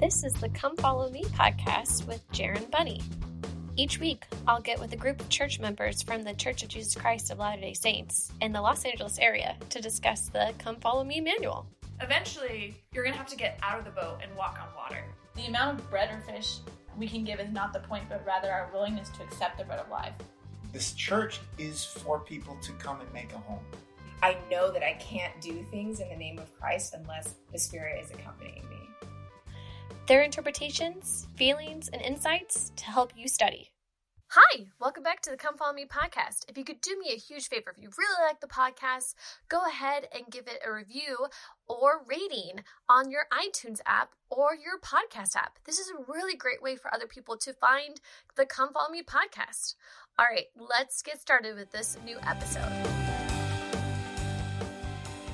This is the Come Follow Me podcast with Jaron Bunny. Each week, I'll get with a group of church members from the Church of Jesus Christ of Latter day Saints in the Los Angeles area to discuss the Come Follow Me manual. Eventually, you're going to have to get out of the boat and walk on water. The amount of bread or fish we can give is not the point, but rather our willingness to accept the bread of life. This church is for people to come and make a home. I know that I can't do things in the name of Christ unless the Spirit is accompanying me. Their interpretations, feelings, and insights to help you study. Hi, welcome back to the Come Follow Me podcast. If you could do me a huge favor, if you really like the podcast, go ahead and give it a review or rating on your iTunes app or your podcast app. This is a really great way for other people to find the Come Follow Me podcast. All right, let's get started with this new episode.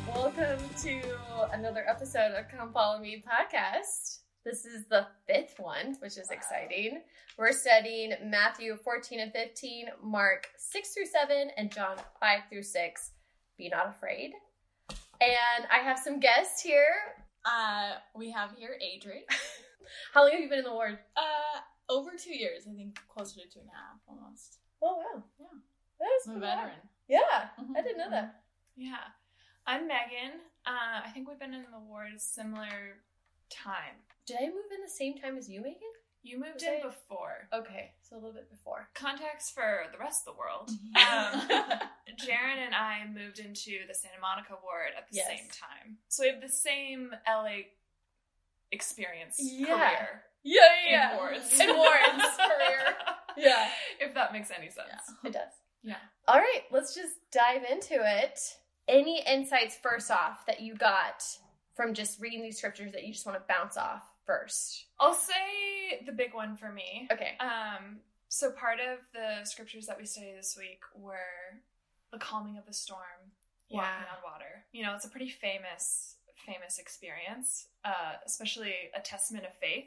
Welcome to another episode of Come Follow Me podcast. This is the fifth one, which is exciting. We're studying Matthew 14 and 15, Mark 6 through 7, and John 5 through 6. Be not afraid. And I have some guests here. Uh, we have here Adrie. How long have you been in the ward? Uh, over two years, I think closer to two and a half almost. Oh, wow. Yeah. That is I'm a veteran. Yeah, Mhm, I didn't know that. Yeah. I'm Megan. Uh, I think we've been in the ward a similar time. Did I move in the same time as you, Megan? You moved in before. Okay, so a little bit before. Context for the rest of the world. Um, Jaron and I moved into the Santa Monica ward at the Yes. same time. So we have the same LA experience Yeah. career Yeah, in wards. In wards career. Yeah. If that makes any sense. It does. Yeah. All right, let's just dive into it. Any insights first off that you got from just reading these scriptures that you just want to bounce off first? I'll say the big one for me. Okay. Um, so part of the scriptures that we studied this week were the calming of the storm, walking on water. You know, it's a pretty famous, famous experience, uh, especially a testament of faith.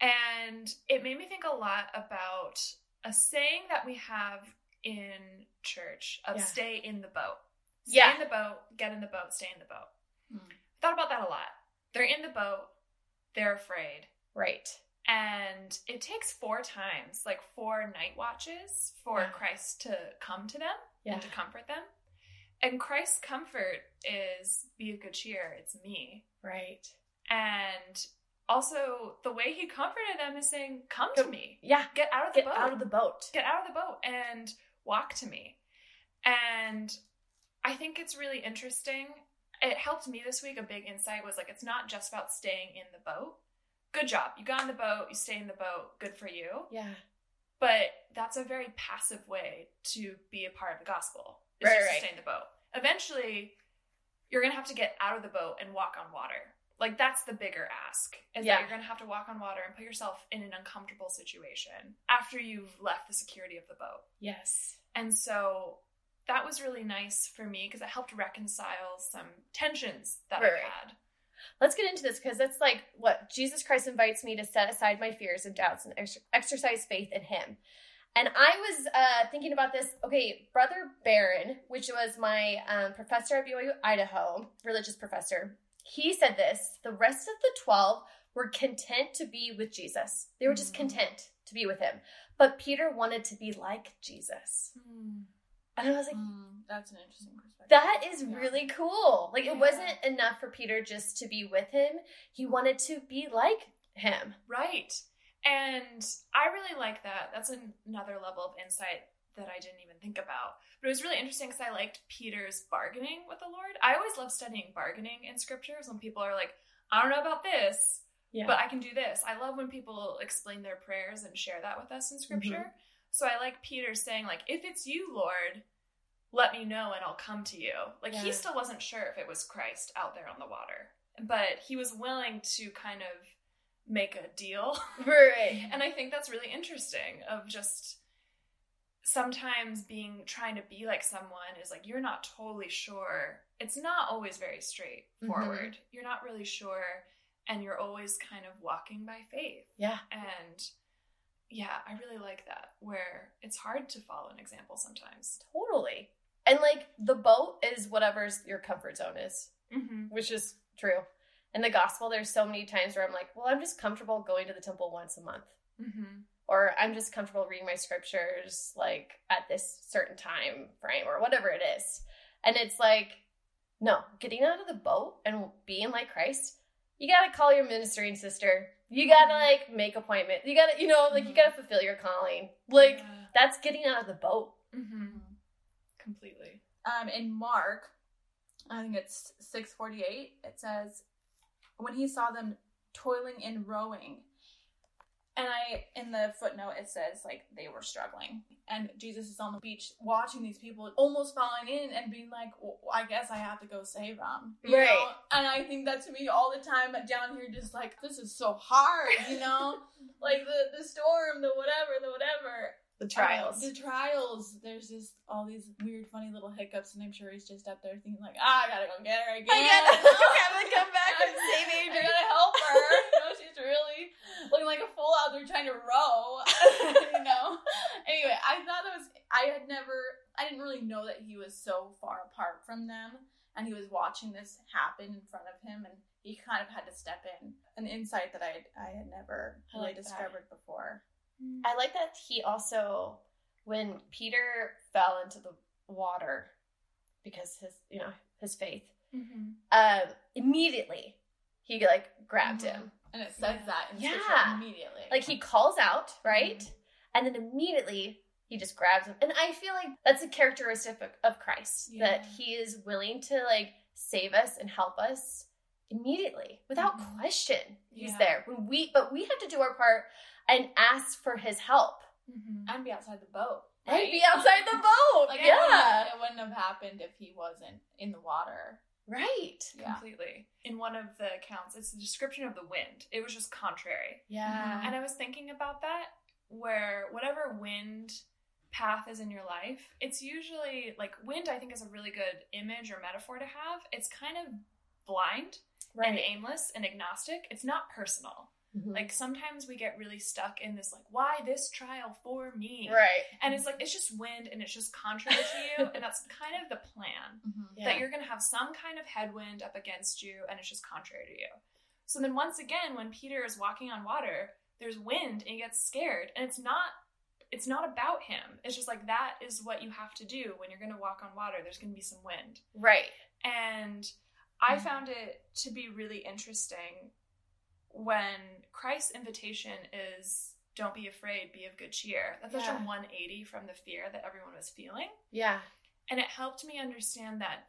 And it made me think a lot about a saying that we have in church of Yeah. stay in the boat. Stay Yeah. in the boat, get in the boat, stay in the boat. Hmm. Thought about that a lot. They're in the boat, they're afraid. Right. And it takes four times, like four night watches, for Yeah. Christ to come to them Yeah. and to comfort them. And Christ's comfort is be of good cheer, it's me. Right. And also, the way he comforted them is saying, Come to me, Yeah. get out of the Get boat, out of the boat. get out of the boat and walk to me. And I think it's really interesting. It helped me this week. A big insight was like, it's not just about staying in the boat. Good job. You got in the boat, you stay in the boat, good for you. Yeah. But that's a very passive way to be a part of the gospel. Is Right, just right. to stay in the boat. Eventually, you're gonna have to get out of the boat and walk on water. Like that's the bigger ask. Is Yeah. that you're gonna have to walk on water and put yourself in an uncomfortable situation after you've left the security of the boat. Yes. And so that was really nice for me because it helped reconcile some tensions that Right, I've had. Let's get into this because that's like what Jesus Christ invites me to set aside my fears and doubts and ex- exercise faith in Him. And I was uh, thinking about this. Okay, Brother Barron, which was my um, professor at BYU Idaho, religious professor, he said this the rest of the 12 were content to be with Jesus. They were just Mhm. content to be with Him. But Peter wanted to be like Jesus. And I was like, Mm, that's an interesting perspective. that is Yeah. really cool. Like, Yeah. it wasn't enough for Peter just to be with him, he wanted to be like him. Right. And I really like that. That's an- another level of insight that I didn't even think about. But it was really interesting because I liked Peter's bargaining with the Lord. I always love studying bargaining in scriptures when people are like, I don't know about this, Yeah. but I can do this. I love when people explain their prayers and share that with us in scripture. So I like Peter saying, like, if it's you, Lord, let me know and I'll come to you. Like Yeah. he still wasn't sure if it was Christ out there on the water. But he was willing to kind of make a deal. right. And I think that's really interesting of just sometimes being trying to be like someone is like you're not totally sure. It's not always very straightforward. Mm-hmm. You're not really sure and you're always kind of walking by faith. Yeah. And yeah, I really like that where it's hard to follow an example sometimes. Totally. And like the boat is whatever's your comfort zone is, Mm-hmm. which is true. in the gospel, there's so many times where I'm like, well, I'm just comfortable going to the temple once a month. Mm-hmm. Or I'm just comfortable reading my scriptures like at this certain time frame or whatever it is. And it's like, no, getting out of the boat and being like Christ, you gotta call your ministering sister. You gotta like make appointment. You gotta, you know, like you gotta fulfill your calling. Like that's getting out of the boat. mm-hmm. completely. um, in Mark, I think it's six forty eight. It says, when he saw them toiling and rowing, and I in the footnote it says like they were struggling, and Jesus is on the beach watching these people almost falling in and being like, well, I guess I have to go save them, you Right. know? And I think that to me all the time down here, just like this is so hard, you know, like the the storm, the whatever, the whatever. The Uh, trials. the trials. There's just all these weird, funny little hiccups, and I'm sure he's just up there thinking like, ah, I gotta go get her again. I gotta? I gotta come back and save I Adrian. gotta help her. You know, she's really looking like a fool out there trying to row. you know. Anyway, I thought it was. I had never. I didn't really know that he was so far apart from them, and he was watching this happen in front of him, and he kind of had to step in. An insight that I I had never I really like that. discovered before. I like that he also, when Peter fell into the water because his, you know, his faith, Mm-hmm. um, immediately he like grabbed Mhm. him. And it says Yeah. that in Yeah. scripture immediately. Like he calls out, right? And then immediately he just grabs him. And I feel like that's a characteristic of, of Christ that he is willing to like save us and help us immediately without Mhm. question. He's Yeah. there. When we but we have to do our part and ask for his help. Mm-hmm. and be outside the boat. And right? be outside the boat. Like it yeah. wouldn't, it wouldn't have happened if he wasn't in the water. Right. Yeah. Completely. In one of the accounts, it's the description of the wind. It was just contrary. Yeah. Mm-hmm. And I was thinking about that, where whatever wind path is in your life, it's usually like wind, I think, is a really good image or metaphor to have. It's kind of blind and aimless and agnostic. It's not personal. Mhm. Like sometimes we get really stuck in this, like, why this trial for me? right. And it's like, it's just wind and it's just contrary to you. And that's kind of the plan Yeah. that you're going to have some kind of headwind up against you and it's just contrary to you. So then once again when Peter is walking on water, there's wind and he gets scared and it's not it's not about him. It's just like that is what you have to do when you're going to walk on water. There's going to be some wind. right. And I Mhm. found it to be really interesting when Christ's invitation is don't be afraid, be of good cheer. That's such a 180 from the fear that everyone was feeling. Yeah. And it helped me understand that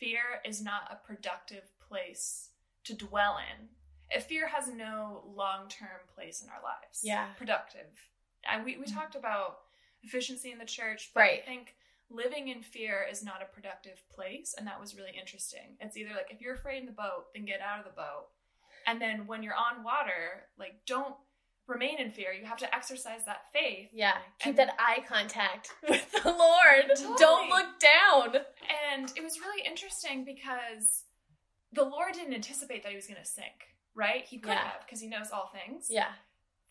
fear is not a productive place to dwell in. If fear has no long term place in our lives. Yeah. Productive. I, we, we Mhm. talked about efficiency in the church, but Right. I think living in fear is not a productive place. And that was really interesting. It's either like if you're afraid in the boat, then get out of the boat. And then when you're on water, like don't remain in fear. You have to exercise that faith Yeah. Keep that eye contact with the Lord. Totally. Don't look down. And it was really interesting because the Lord didn't anticipate that he was going to sink, right? He could Yeah. have because he knows all things. Yeah.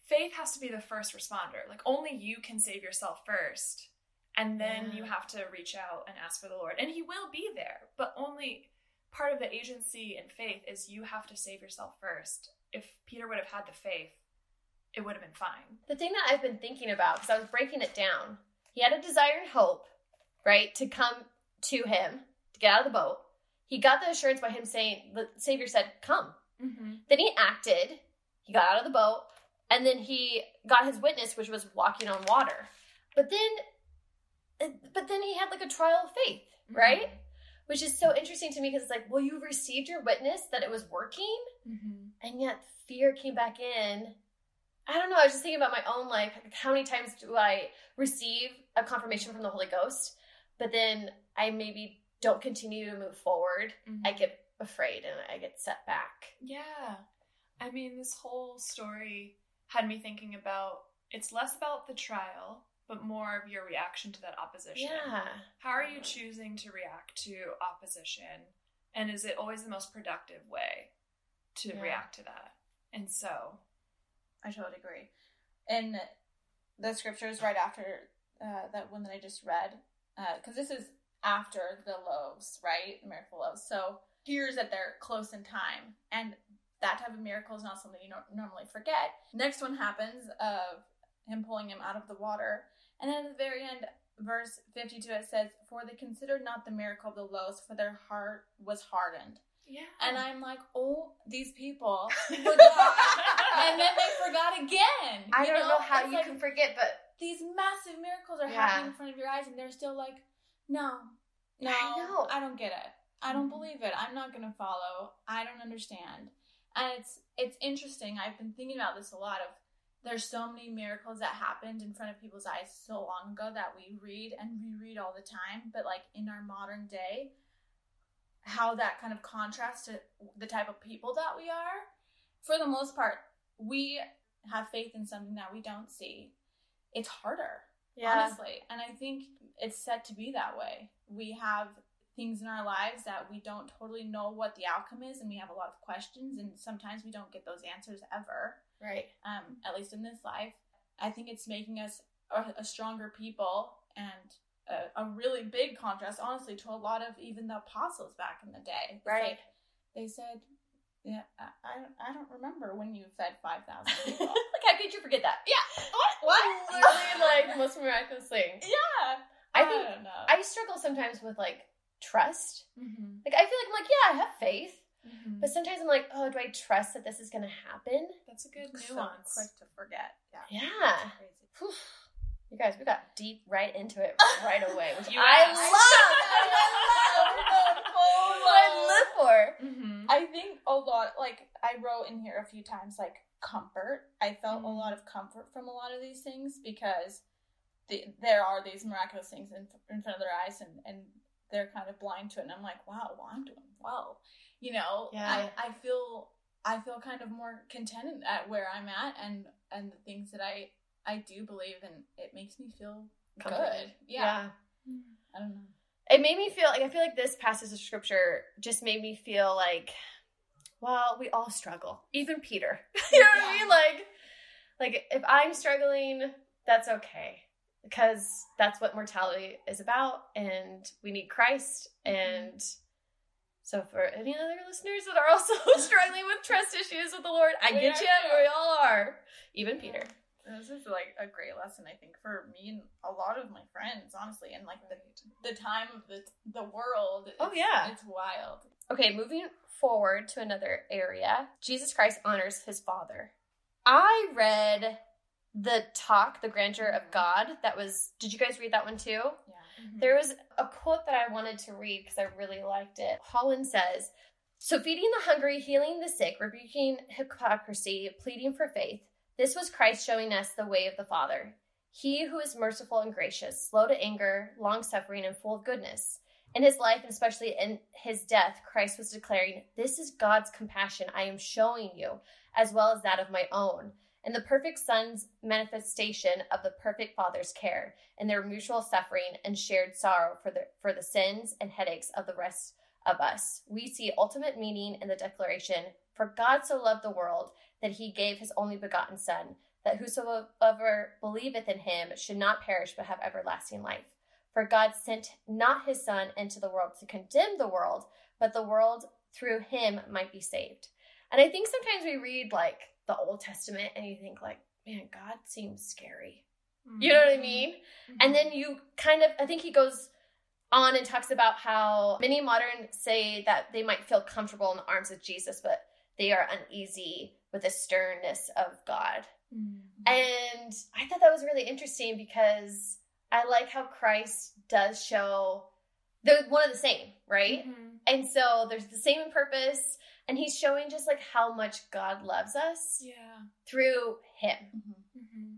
Faith has to be the first responder. Like only you can save yourself first. And then Yeah. you have to reach out and ask for the Lord. And he will be there, but only part of the agency and faith is you have to save yourself first. If Peter would have had the faith, it would have been fine. The thing that I've been thinking about, because I was breaking it down, he had a desire and hope, right, to come to him, to get out of the boat. He got the assurance by him saying, the Savior said, Come. Mm-hmm. Then he acted, he got out of the boat, and then he got his witness, which was walking on water. But then, but then he had like a trial of faith, right? Which is so interesting to me because it's like, well, you received your witness that it was working, Mm-hmm. and yet fear came back in. I don't know. I was just thinking about my own life. Like, how many times do I receive a confirmation from the Holy Ghost, but then I maybe don't continue to move forward? Mm-hmm. I get afraid and I get set back. Yeah. I mean, this whole story had me thinking about it's less about the trial, but more of your reaction to that opposition. Yeah. How are you choosing to react to opposition? And is it always the most productive way to Yeah. react to that? And so, I totally agree. In the scriptures right after uh, that one that I just read, because this is after the loaves, right? The miracle loaves. So here's that they're close in time. And that type of miracle is not something you normally forget. Next one happens of him pulling him out of the water. And then at the very end, verse 52, it says, For they considered not the miracle of the loaves, for their heart was hardened. Yeah. And I'm like, oh, these people forgot. and then they forgot again. I don't know, how It's you like, can forget, but These massive miracles are Yeah. happening in front of your eyes, and they're still like, no, no, I know. I don't get it. I don't Mhm. believe it. I'm not gonna follow. I don't understand. And it's it's interesting. I've been thinking about this a lot. Of there's so many miracles that happened in front of people's eyes so long ago that we read and reread all the time. But like in our modern day, how that kind of contrasts to the type of people that we are. For the most part, we have faith in something that we don't see. It's harder honestly. And I think it's set to be that way. We have things in our lives that we don't totally know what the outcome is, and we have a lot of questions, and sometimes we don't get those answers ever, right. um, at least in this life. I think it's making us a, a stronger people and a, a really big contrast, honestly, to a lot of even the apostles back in the day. It's Right. like they said, yeah, I, I, don't, I don't remember when you fed 5,000 people. like, how could you forget that? yeah. What? What? Literally, like, the most miraculous thing. yeah. I think don't know. I struggle sometimes with like trust. Mm-hmm. Like, I feel like I'm like, yeah, I have faith, Mm-hmm. but sometimes I'm like, oh, do I trust that this is gonna happen? That's a good so nuance. quick to forget. Yeah. Yeah. Crazy. You guys, we got deep right into it right away, which You I asked. love. what I live for. Mm-hmm. I think a lot, like, I wrote in here a few times, like, comfort. I felt a Mm. lot of comfort from a lot of these things because the, there are these miraculous things in, in front of their eyes and, and they're kind of blind to it. And I'm like, wow, well, I'm doing well. You know, Yeah. I, I feel. I feel kind of more contented at where I'm at and and the things that I I do believe and it makes me feel Comforted. good. Yeah. Mm-hmm. I don't know. It made me feel like I feel like this passage of scripture just made me feel like, well, we all struggle, even Peter. you know what I mean? Like, like if I'm struggling, that's okay because that's what mortality is about, and we need Christ. And so, for any other listeners that are also struggling with trust issues with the Lord, I get are you. too. We all are, even Peter. This is like a great lesson, I think, for me and a lot of my friends, honestly, and like the the time of the the world. Oh, yeah. it's wild. Okay, moving forward to another area. Jesus Christ honors his Father. I read the talk, The Grandeur of mm-hmm. God. That was, did you guys read that one too? Yeah. Mm-hmm. There was a quote that I wanted to read because I really liked it. Holland says, So feeding the hungry, healing the sick, rebuking hypocrisy, pleading for faith, this was Christ showing us the way of the Father. He who is merciful and gracious, slow to anger, long suffering, and full of goodness. In his life, and especially in his death, Christ was declaring, This is God's compassion I am showing you, as well as that of my own, and the perfect Son's manifestation of the perfect Father's care, and their mutual suffering and shared sorrow for the, for the sins and headaches of the rest of us. We see ultimate meaning in the declaration, For God so loved the world that he gave his only begotten Son, that whosoever believeth in him should not perish but have everlasting life. For God sent not his Son into the world to condemn the world, but the world through him might be saved. And I think sometimes we read like the Old Testament and you think like, man, God seems scary. You know what I mm-hmm. mean? Mm-hmm. And then you kind of, I think he goes on and talks about how many modern say that they might feel comfortable in the arms of Jesus, but they are uneasy with the sternness of God. Mm-hmm. And I thought that was really interesting because I like how Christ does show they're one of the same, right? Mm-hmm. And so there's the same purpose, and he's showing just like how much God loves us Yeah. through him. Mm-hmm.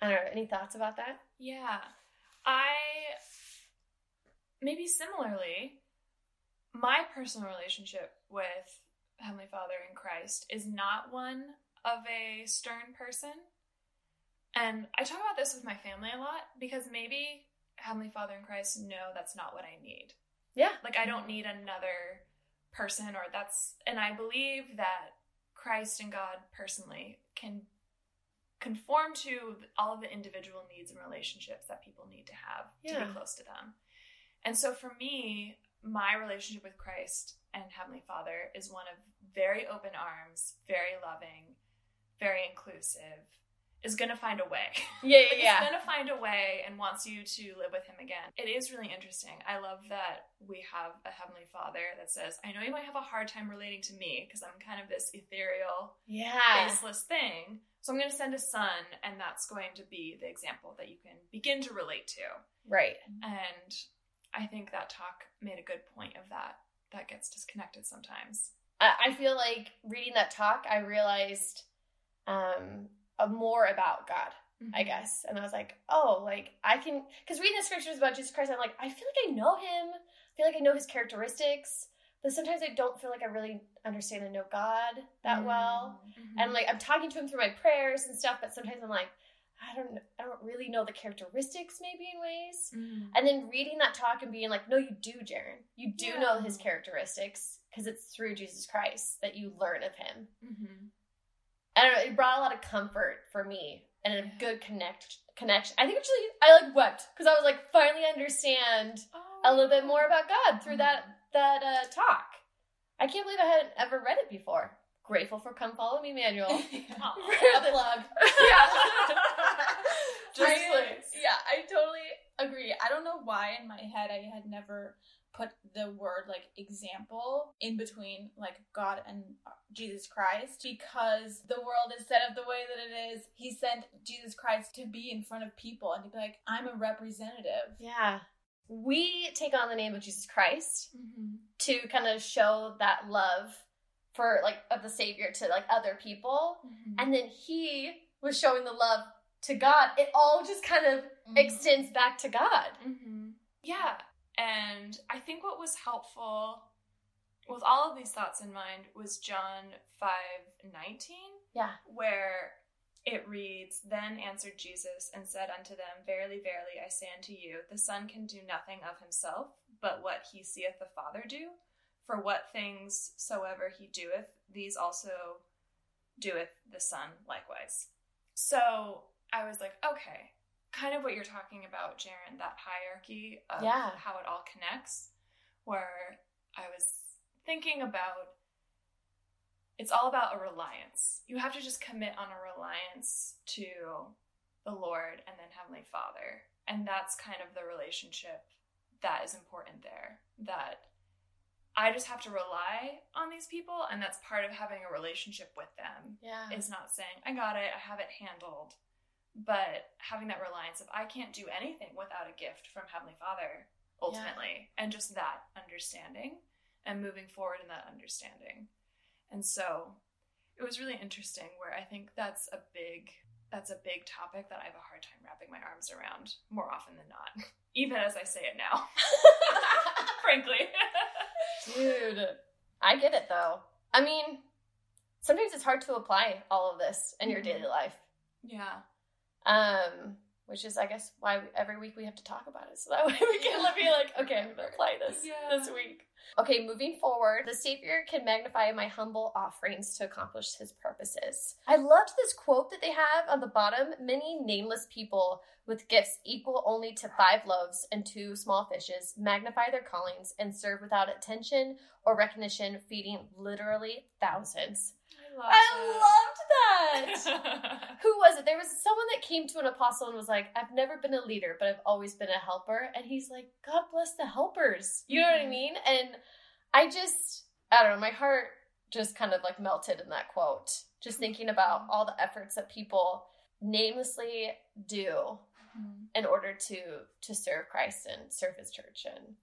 I don't know. Any thoughts about that? Yeah. I maybe similarly, my personal relationship with Heavenly Father in Christ is not one of a stern person. And I talk about this with my family a lot because maybe Heavenly Father in Christ know that's not what I need. Yeah. Like I don't need another person or that's and I believe that Christ and God personally can conform to all of the individual needs and relationships that people need to have to be close to them. And so for me, my relationship with Christ and Heavenly Father is one of very open arms, very loving, very inclusive, is going to find a way. Yeah, Like, yeah, yeah. It's going to find a way and wants you to live with Him again. It is really interesting. I love that we have a Heavenly Father that says, I know you might have a hard time relating to me because I'm kind of this ethereal, Yeah. baseless thing. So I'm going to send a son, and that's going to be the example that you can begin to relate to. Right. And I think that talk made a good point of that. That gets disconnected sometimes. I feel like reading that talk, I realized um, more about God, I Mm-hmm. guess. And I was like, oh, like I can, because reading the scriptures about Jesus Christ, I'm like, I feel like I know him. I feel like I know his characteristics. But sometimes I don't feel like I really understand and know God that well. Mhm. And like I'm talking to him through my prayers and stuff, but sometimes I'm like, I don't, I don't really know the characteristics maybe in ways. Mhm. And then reading that talk and being like, no, you do, Jaren. You do Yeah. know his characteristics because it's through Jesus Christ that you learn of him. I don't know. It brought a lot of comfort for me and a good connect connection. I think actually I like wept because I was like finally understand a little bit more about God through that that uh, talk. I can't believe I hadn't ever read it before. Grateful for Come Follow Me manual. Aw. a plug. Just I- Yeah, I totally agree. I don't know why in my head I had never put the word like example in between like God and Jesus Christ because the world is set up the way that it is. He sent Jesus Christ to be in front of people and to be like, I'm a representative. Yeah. We take on the name of Jesus Christ Mhm. to kind of show that love for like of the Savior to like other people. Mhm. And then he was showing the love to God. It all just kind of extends back to God. Mhm. Yeah. And I think what was helpful with all of these thoughts in mind was John 5 19, Yeah. where it reads, Then answered Jesus and said unto them, Verily, verily, I say unto you, the Son can do nothing of himself, but what he seeth the Father do. For what things soever he doeth, these also doeth the Son likewise. So I was like, okay, kind of what you're talking about, Jaren, that hierarchy of Yeah. how it all connects, where I was thinking about it's all about a reliance. You have to just commit on a reliance to the Lord and then Heavenly Father. And that's kind of the relationship that is important there. That I just have to rely on these people, and that's part of having a relationship with them Yeah. is not saying, I got it, I have it handled, but having that reliance of, I can't do anything without a gift from Heavenly Father, ultimately, and just that understanding and moving forward in that understanding. And so it was really interesting where I think that's a big that's a big topic that I have a hard time wrapping my arms around more often than not, even as I say it now. Frankly. Dude, I get it though. I mean, sometimes it's hard to apply all of this in your Mhm. daily life. yeah. Um, which is, I guess, why every week we have to talk about it, so that way we can be like, okay, I'm gonna apply this Yeah. this week. Okay, moving forward, the Savior can magnify my humble offerings to accomplish His purposes. I loved this quote that they have on the bottom. Many nameless people with gifts equal only to five loaves and two small fishes magnify their callings and serve without attention or recognition, feeding literally thousands. I loved that. Who was it? There was someone that came to an apostle and was like, I've never been a leader, but I've always been a helper. And he's like, God bless the helpers. You know what I Mhm. mean? And I just, I don't know, my heart just kind of like melted in that quote. Just thinking about all the efforts that people namelessly do Mhm. in order to to serve Christ and serve his church and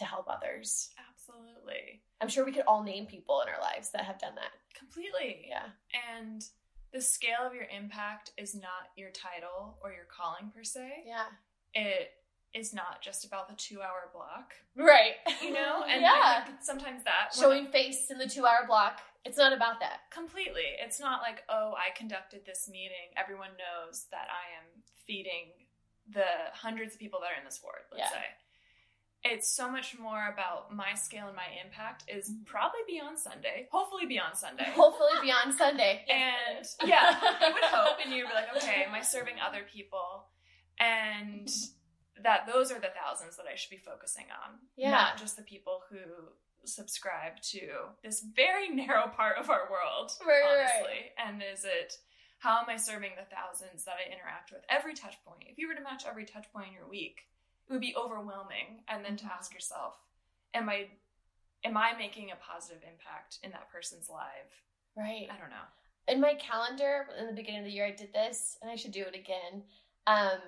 to help others. Absolutely. I'm sure we could all name people in our lives that have done that. Completely. Yeah. And the scale of your impact is not your title or your calling per se. Yeah. It is not just about the two hour block, Right. you know? And yeah. Sometimes that when Showing face in the two hour block. It's not about that. completely. It's not like, oh, I conducted this meeting. Everyone knows that I am feeding the hundreds of people that are in this ward, let's Yeah. say. It's so much more about my scale and my impact is Mm-hmm. probably beyond Sunday, hopefully beyond Sunday. Hopefully beyond Sunday. And yeah, you would hope, and you'd be like, okay, am I serving other people? And that those are the thousands that I should be focusing on. Yeah. Not just the people who subscribe to this very narrow part of our world. Right, right, honestly. And is it how am I serving the thousands that I interact with every touch point? If you were to match every touch point in your week, it would be overwhelming. And then to Mm-hmm. ask yourself, am I am I making a positive impact in that person's life? Right. I don't know. in my calendar in the beginning of the year i did this and i should do it again um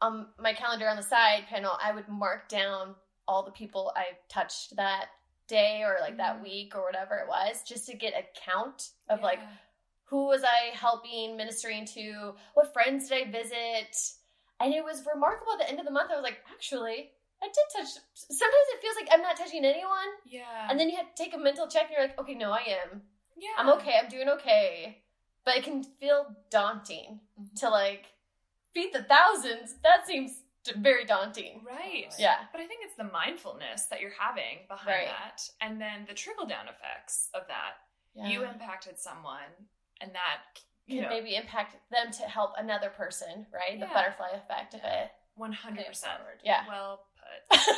on my calendar on the side panel i would mark down all the people i touched that day or like that Mhm. week or whatever it was just to get a count of like who was i helping ministering to what friends did i visit and it was remarkable at the end of the month i was like actually i did touch sometimes it feels like i'm not touching anyone Yeah. and then you have to take a mental check and you're like okay no i am yeah. I'm okay. I'm doing okay. But it can feel daunting mm-hmm. to like feed the thousands. That seems very daunting. Right. Yeah. But I think it's the mindfulness that you're having behind Right. that, and then the trickle down effects of that. Yeah. You impacted someone, and that can know, maybe impact them to help another person, right? The Yeah. butterfly effect of it. one hundred percent. Yeah. Well put.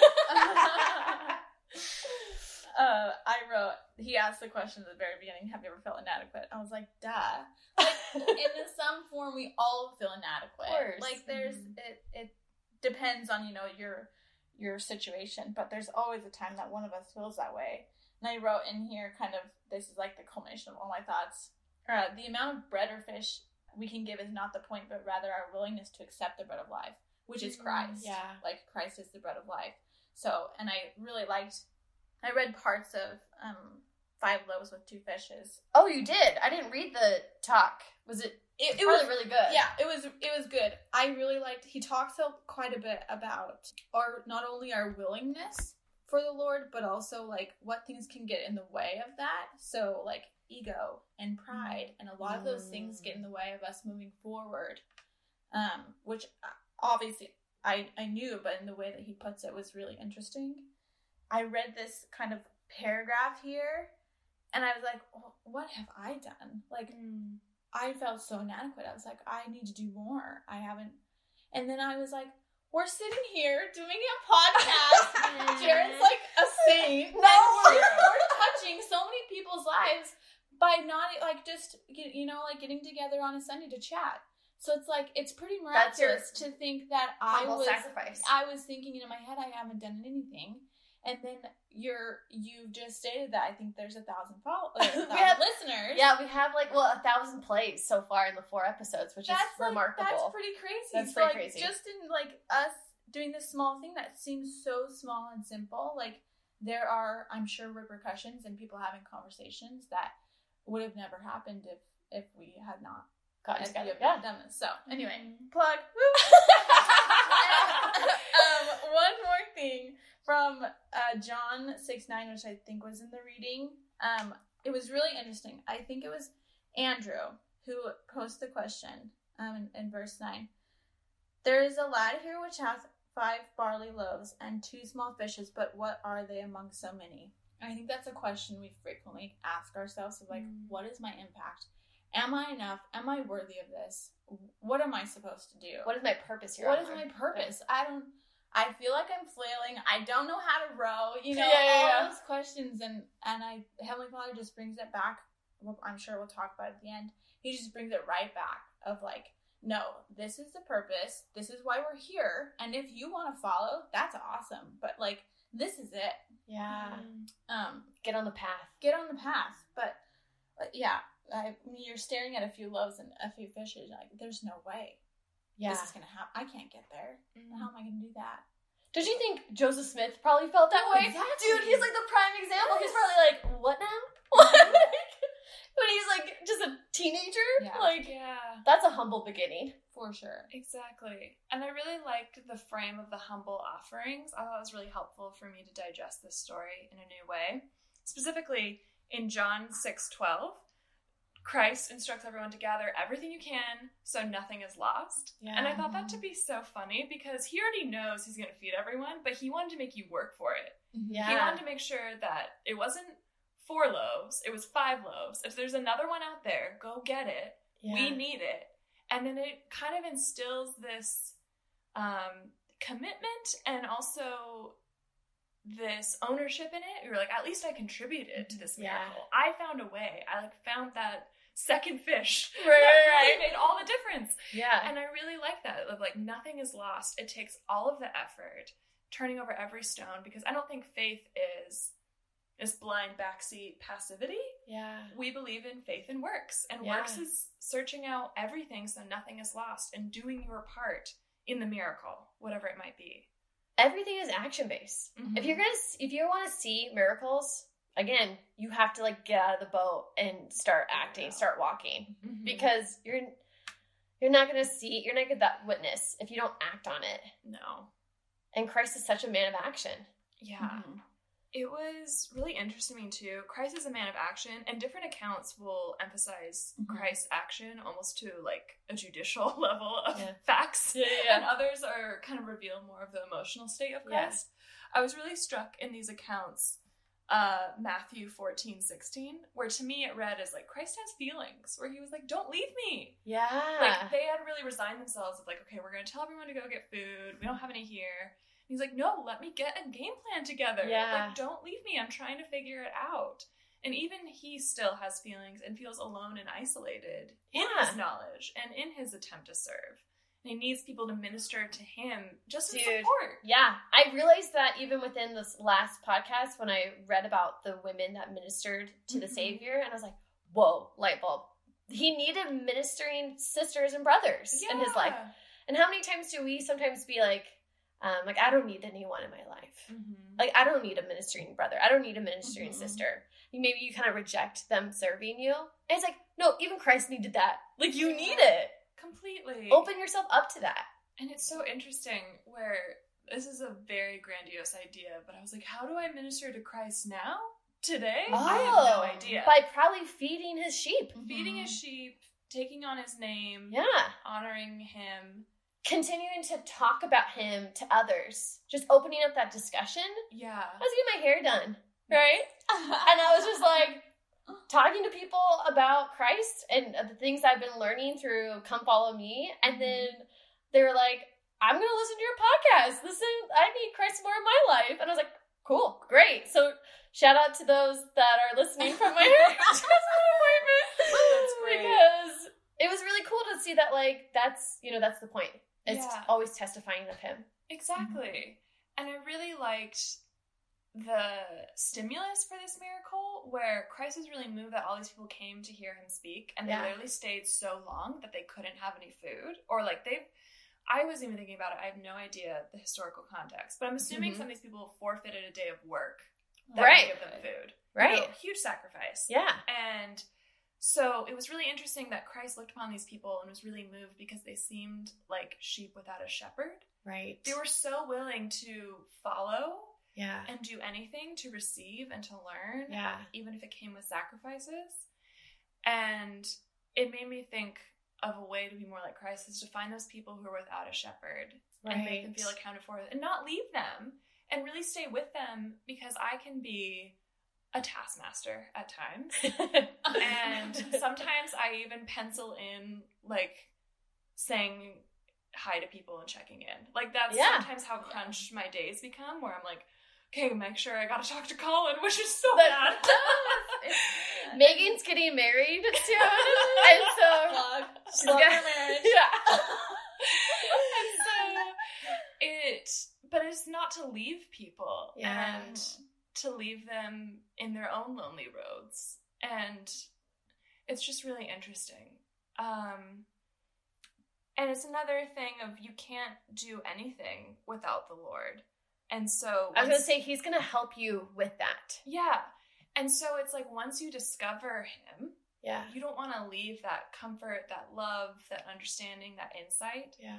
uh, I wrote. He asked the question at the very beginning. Have you ever felt inadequate? I was like, duh. Like in some form, we all feel inadequate. Of course. Like there's Mhm. it. It depends on you know your your situation, but there's always a time that one of us feels that way. And I wrote in here, kind of, this is like the culmination of all my thoughts. Uh, the amount of bread or fish we can give is not the point, but rather our willingness to accept the bread of life, which is Mhm. Christ yeah. like Christ is the bread of life. So, and I really liked. I read parts of um, Five Loaves with Two Fishes. Oh, you did. I didn't read the talk. Was it? It, It's probably really good. yeah, it was it was good. I really liked. He talks quite a bit about our not only our willingness for the Lord, but also like what things can get in the way of that. So like ego and pride, and a lot of those things get in the way of us moving forward. Um, which uh, obviously I I knew, but in the way that he puts it was really interesting. I read this kind of paragraph here, and I was like, "Oh, what have I done? Like I felt so inadequate. I was like, I need to do more. I haven't. And then I was like, we're sitting here doing a podcast. Jared's like a saint. No. We're, we're touching so many people's lives by not like just you know like getting together on a Sunday to chat. So it's like it's pretty miraculous to think that I was sacrifice. I was thinking in my head I haven't done anything. And then you're you've just stated that I think there's a thousand followers, thousand have- listeners. Yeah, we have like well a thousand plays so far in the four episodes, which that's is remarkable. That's pretty crazy. That's so, pretty like, crazy. Just in like us doing this small thing that seems so small and simple, like there are, I'm sure, repercussions and people having conversations that would have never happened if if we had not Gotten if together. Yeah. done this. So anyway, Mhm. plug. um, one more thing from uh, John six nine, which I think was in the reading. Um, it was really interesting. I think it was Andrew who posed the question um, in, in verse nine. There is a lad here which hath five barley loaves and two small fishes, but what are they among so many? I think that's a question we frequently ask ourselves of like, Mm. what is my impact? Am I enough? Am I worthy of this? What am I supposed to do? What is my purpose here? what is my purpose? I don't. I feel like I'm flailing. I don't know how to row. You know Yeah, yeah, all yeah. those questions, and and I Heavenly Father just brings it back. Well, I'm sure we'll talk about it at the end. He just brings it right back of like, no, this is the purpose. This is why we're here. And if you want to follow, that's awesome. But like, this is it. Yeah. Um, Get on the path. get on the path. But, but yeah, I, when you're staring at a few loaves and a few fishes, like, there's no way Yeah. this is gonna happen. I can't get there. Mm-hmm. How am I gonna do that? Did you think Joseph Smith probably felt that way? exactly. Dude, he's like the prime example. He's probably like, what now? Like, when he's like just a teenager? Yeah. Like, Yeah. that's a humble beginning. For sure. Exactly. And I really liked the frame of the humble offerings. I thought it was really helpful for me to digest this story in a new way. Specifically, in John 6 12, Christ instructs everyone to gather everything you can so nothing is lost. Yeah. And I thought that to be so funny because he already knows he's going to feed everyone, but he wanted to make you work for it. Yeah. He wanted to make sure that it wasn't four loaves, it was five loaves. If there's another one out there, go get it we need it and then it kind of instills this um commitment and also this ownership in it. You're like, at least I contributed to this Yeah. miracle. I found a way. I like found that second fish. Right, that really right. made all the difference. Yeah. And I really like that. Of like nothing is lost. It takes all of the effort, turning over every stone, because I don't think faith is this blind backseat passivity. yeah. We believe in faith and works. And Yeah. works is searching out everything so nothing is lost and doing your part in the miracle, whatever it might be. Everything is action based. Mhm. If you're gonna, if you want to see miracles, again, you have to like get out of the boat and start acting, start walking, Mhm. because you're you're not gonna see, you're not gonna get that witness if you don't act on it. no. And Christ is such a man of action. Yeah. Mhm. It was really interesting to me too. Christ is a man of action, and different accounts will emphasize Mhm. Christ's action almost to like a judicial level of Yeah. facts. Yeah, and others are kind of reveal more of the emotional state of Yeah. Christ. I was really struck in these accounts, uh, Matthew 14, 16, where to me it read as like Christ has feelings, where he was like, Don't leave me. Yeah. Like they had really resigned themselves of like, okay, we're gonna tell everyone to go get food. We don't have any here. He's like, no, let me get a game plan together. Yeah. Like, don't leave me. I'm trying to figure it out. And even he still has feelings and feels alone and isolated in his knowledge and in his attempt to serve. And he needs people to minister to him just Dude. support. Yeah, I realized that even within this last podcast when I read about the women that ministered to the Mhm. Savior, and I was like, whoa, light bulb. He needed ministering sisters and brothers in his life. And how many times do we sometimes be like, um, like, I don't need anyone in my life. Mhm. Like, I don't need a ministering brother. I don't need a ministering Mhm. sister. Maybe you kind of reject them serving you. And it's like, no, even Christ needed that. Like, you Yeah. need it. Completely. Open yourself up to that. And it's so interesting where this is a very grandiose idea, but I was like, how do I minister to Christ now? Today? I have no idea. Oh, By probably feeding his sheep. Feeding his sheep, taking on his name, Yeah. honoring him. Continuing to talk about him to others. Just opening up that discussion. Yeah. I was getting my hair done, right? and I was just like talking to people about Christ and the things I've been learning through Come Follow Me. And mm-hmm. then they were like, I'm going to listen to your podcast. Listen, I need Christ more in my life. And I was like, cool, great. So shout out to those that are listening from my hair appointment. That's great. Because it was really cool to see that, like, that's, you know, that's the point. It's Yeah. always testifying of him. Exactly. And I really liked the stimulus for this miracle where Christ was really moved that all these people came to hear him speak and Yeah. they literally stayed so long that they couldn't have any food or like they I was even thinking about it. I have no idea the historical context, but I'm assuming Mhm. some of these people forfeited a day of work that Right. would give them food. Right. You know, huge sacrifice. Yeah. And so it was really interesting that Christ looked upon these people and was really moved because they seemed like sheep without a shepherd. Right. They were so willing to follow yeah. and do anything to receive and to learn, Yeah. even if it came with sacrifices. And it made me think of a way to be more like Christ is to find those people who are without a shepherd and make them feel accounted for and not leave them and really stay with them because I can be a taskmaster at times. and sometimes I even pencil in like saying hi to people and checking in. Like that's Yeah. sometimes how crunched my days become where I'm like, okay, make sure I gotta talk to Colin, which is so That- bad. Megan's getting married soon, and so Plug. she's Plug got- her marriage. Yeah. and so it but it's not to leave people Yeah. and to leave them in their own lonely roads and it's just really interesting um and it's another thing of you can't do anything without the lord and so I was gonna say he's gonna help you with that. yeah and so it's like once you discover him Yeah. you don't want to leave that comfort that love that understanding that insight Yeah.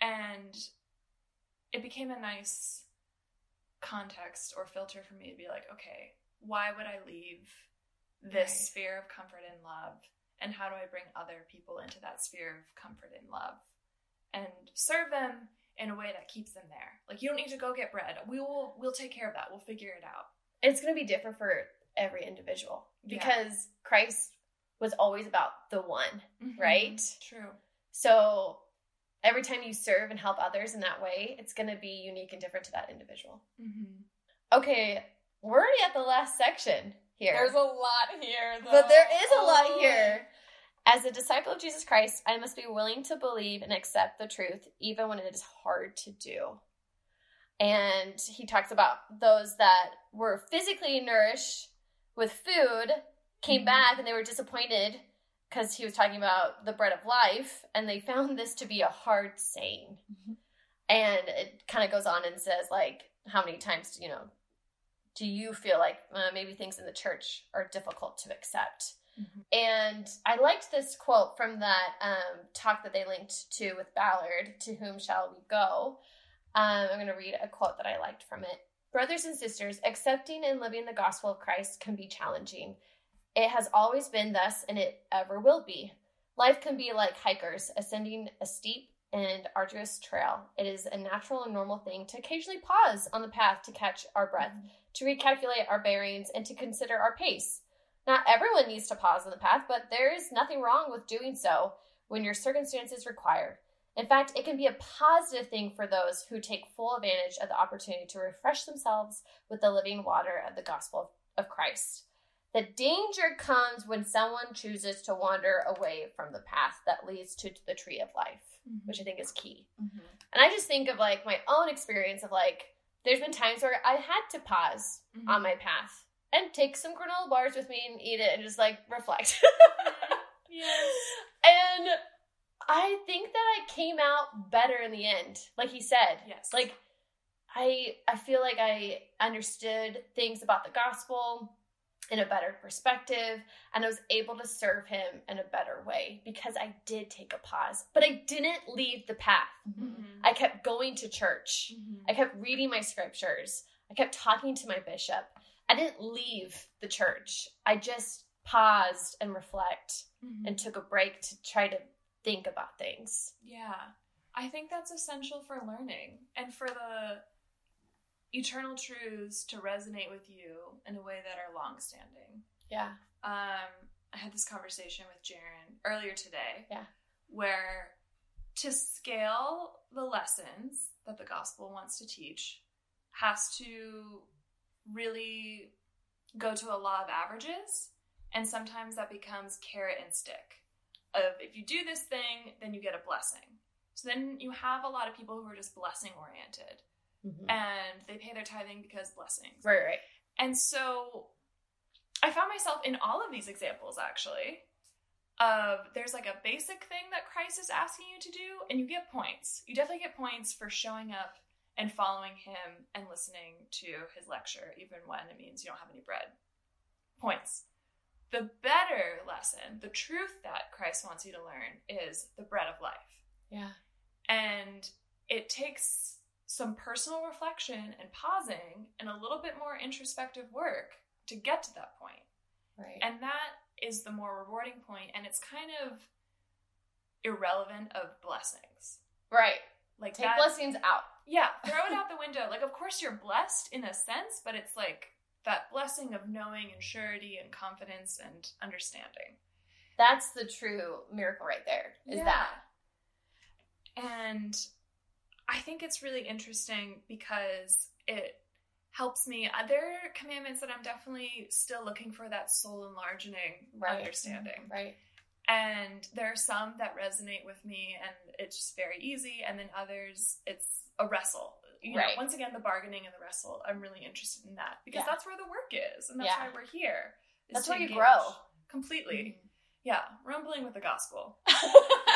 and it became a nice context or filter for me to be like okay why would i leave this Right. sphere of comfort and love and how do i bring other people into that sphere of comfort and love and serve them in a way that keeps them there like you don't need to go get bread we will we'll take care of that we'll figure it out It's gonna be different for every individual Yeah. because Christ was always about the one, Mhm. right? true So every time you serve and help others in that way, it's going to be unique and different to that individual. Mm-hmm. Okay, we're already at the last section here. There's a lot here, though. But there is a lot here. As a disciple of Jesus Christ, I must be willing to believe and accept the truth, even when it is hard to do. And he talks about those that were physically nourished with food, came Mhm. back, and they were disappointed because he was talking about the bread of life, and they found this to be a hard saying. Mhm. And it kind of goes on and says, like, how many times, you know, do you feel like uh, maybe things in the church are difficult to accept? Mhm. And I liked this quote from that um, talk that they linked to with Ballard, To Whom Shall We Go? Um, I'm going to read a quote that I liked from it. Brothers and sisters, accepting and living the gospel of Christ can be challenging. It has always been thus, and it ever will be. Life can be like hikers ascending a steep and arduous trail. It is a natural and normal thing to occasionally pause on the path to catch our breath, to recalculate our bearings, and to consider our pace. Not everyone needs to pause on the path, but there is nothing wrong with doing so when your circumstances require. In fact, it can be a positive thing for those who take full advantage of the opportunity to refresh themselves with the living water of the gospel of Christ. The danger comes when someone chooses to wander away from the path that leads to the tree of life, which I think is key. Mhm. And I just think of like my own experience of like, there's been times where I had to pause Mhm. on my path and take some granola bars with me and eat it and just like reflect. Yes. and I think that I came out better in the end, like he said. Yes. Like I I feel like I understood things about the gospel in a better perspective and I was able to serve him in a better way because I did take a pause, but I didn't leave the path. Mhm. I kept going to church. Mhm. I kept reading my scriptures. I kept talking to my bishop. I didn't leave the church. I just paused and reflect Mhm. and took a break to try to think about things. Yeah. I think that's essential for learning and for the eternal truths to resonate with you in a way that are long standing. Yeah. Um, I had this conversation with Jaren earlier today. Yeah. Where to scale the lessons that the gospel wants to teach has to really go to a law of averages. And sometimes that becomes carrot and stick of if you do this thing, then you get a blessing. So then you have a lot of people who are just blessing oriented Mm-hmm. and they pay their tithing because blessings. Right, right. And so I found myself in all of these examples actually of there's like a basic thing that Christ is asking you to do and you get points. You definitely get points for showing up and following him and listening to his lecture even when it means you don't have any bread. Points. The better lesson, the truth that Christ wants you to learn is the bread of life. Yeah. And it takes some personal reflection and pausing and a little bit more introspective work to get to that point. Right. And that is the more rewarding point, and it's kind of irrelevant of blessings. right. Like Take that- blessings out. Yeah, throw it out the window. Like, of course, you're blessed in a sense, but it's like that blessing of knowing and surety and confidence and understanding. That's the true miracle right there. Is Yeah. that. And I think it's really interesting because it helps me. uh, There are commandments that I'm definitely still looking for that soul enlarging Right. understanding. Right. And there are some that resonate with me and it's just very easy. And then others, it's a wrestle. You know, Right. once again, the bargaining and the wrestle, I'm really interested in that because Yeah. that's where the work is. And that's Yeah. why we're here. That's where you engage grow. Completely. Yeah. Rumbling with the gospel.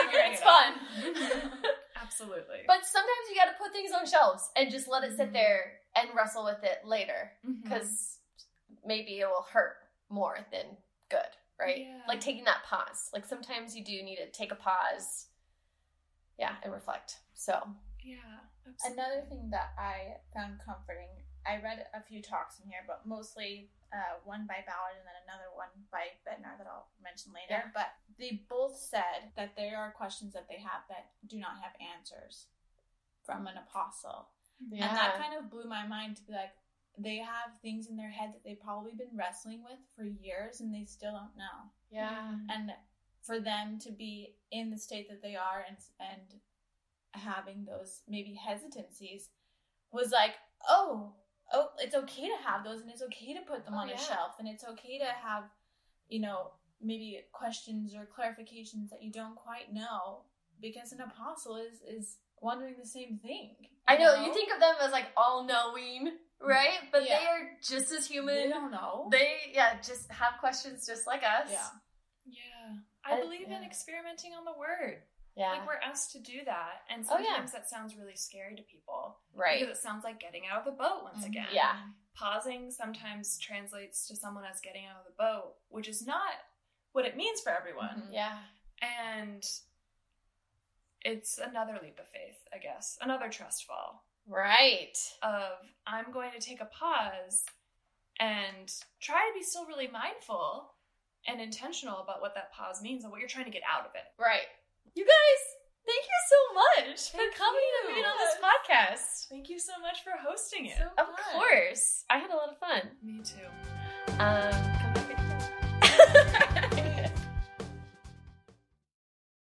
It's it fun. Absolutely. but sometimes you got to put things on shelves and just let it sit Mhm. there and wrestle with it later because maybe it will hurt more than good, right? Yeah. Like taking that pause. Like sometimes you do need to take a pause, yeah, and reflect. So, yeah. Absolutely. Another thing that I found comforting, I read a few talks in here, but mostly uh, one by Ballard and then another one by Bednar that I'll mention later. Yeah. But they both said that there are questions that they have that do not have answers from an apostle. yeah. And that kind of blew my mind to be like, they have things in their head that they've probably been wrestling with for years and they still don't know. yeah. And for them to be in the state that they are and and having those maybe hesitancies was like, oh, oh, it's okay to have those and it's okay to put them Oh, on yeah. a shelf and it's okay to have, you know, maybe questions or clarifications that you don't quite know because an apostle is is wondering the same thing. I know you think of them as like all knowing, right? But Yeah. they are just as human. they human. don't know. They yeah, just have questions just like us. yeah. Yeah. I I- believe in experimenting on the word. Yeah. Like we're asked to do that. And Oh, yeah. sometimes that sounds really scary to people. Right. Because it sounds like getting out of the boat once Mhm. again. Yeah. Pausing sometimes translates to someone as getting out of the boat, which is not what it means for everyone. Mhm. Yeah. And it's another leap of faith, I guess. Another trust fall Right. of I'm going to take a pause and try to be still really mindful and intentional about what that pause means and what you're trying to get out of it. Right. You guys, thank you so much Thank for coming you. and being on this podcast. Thank you so much for hosting it. So Of course. I had a lot of fun. Me too. Um,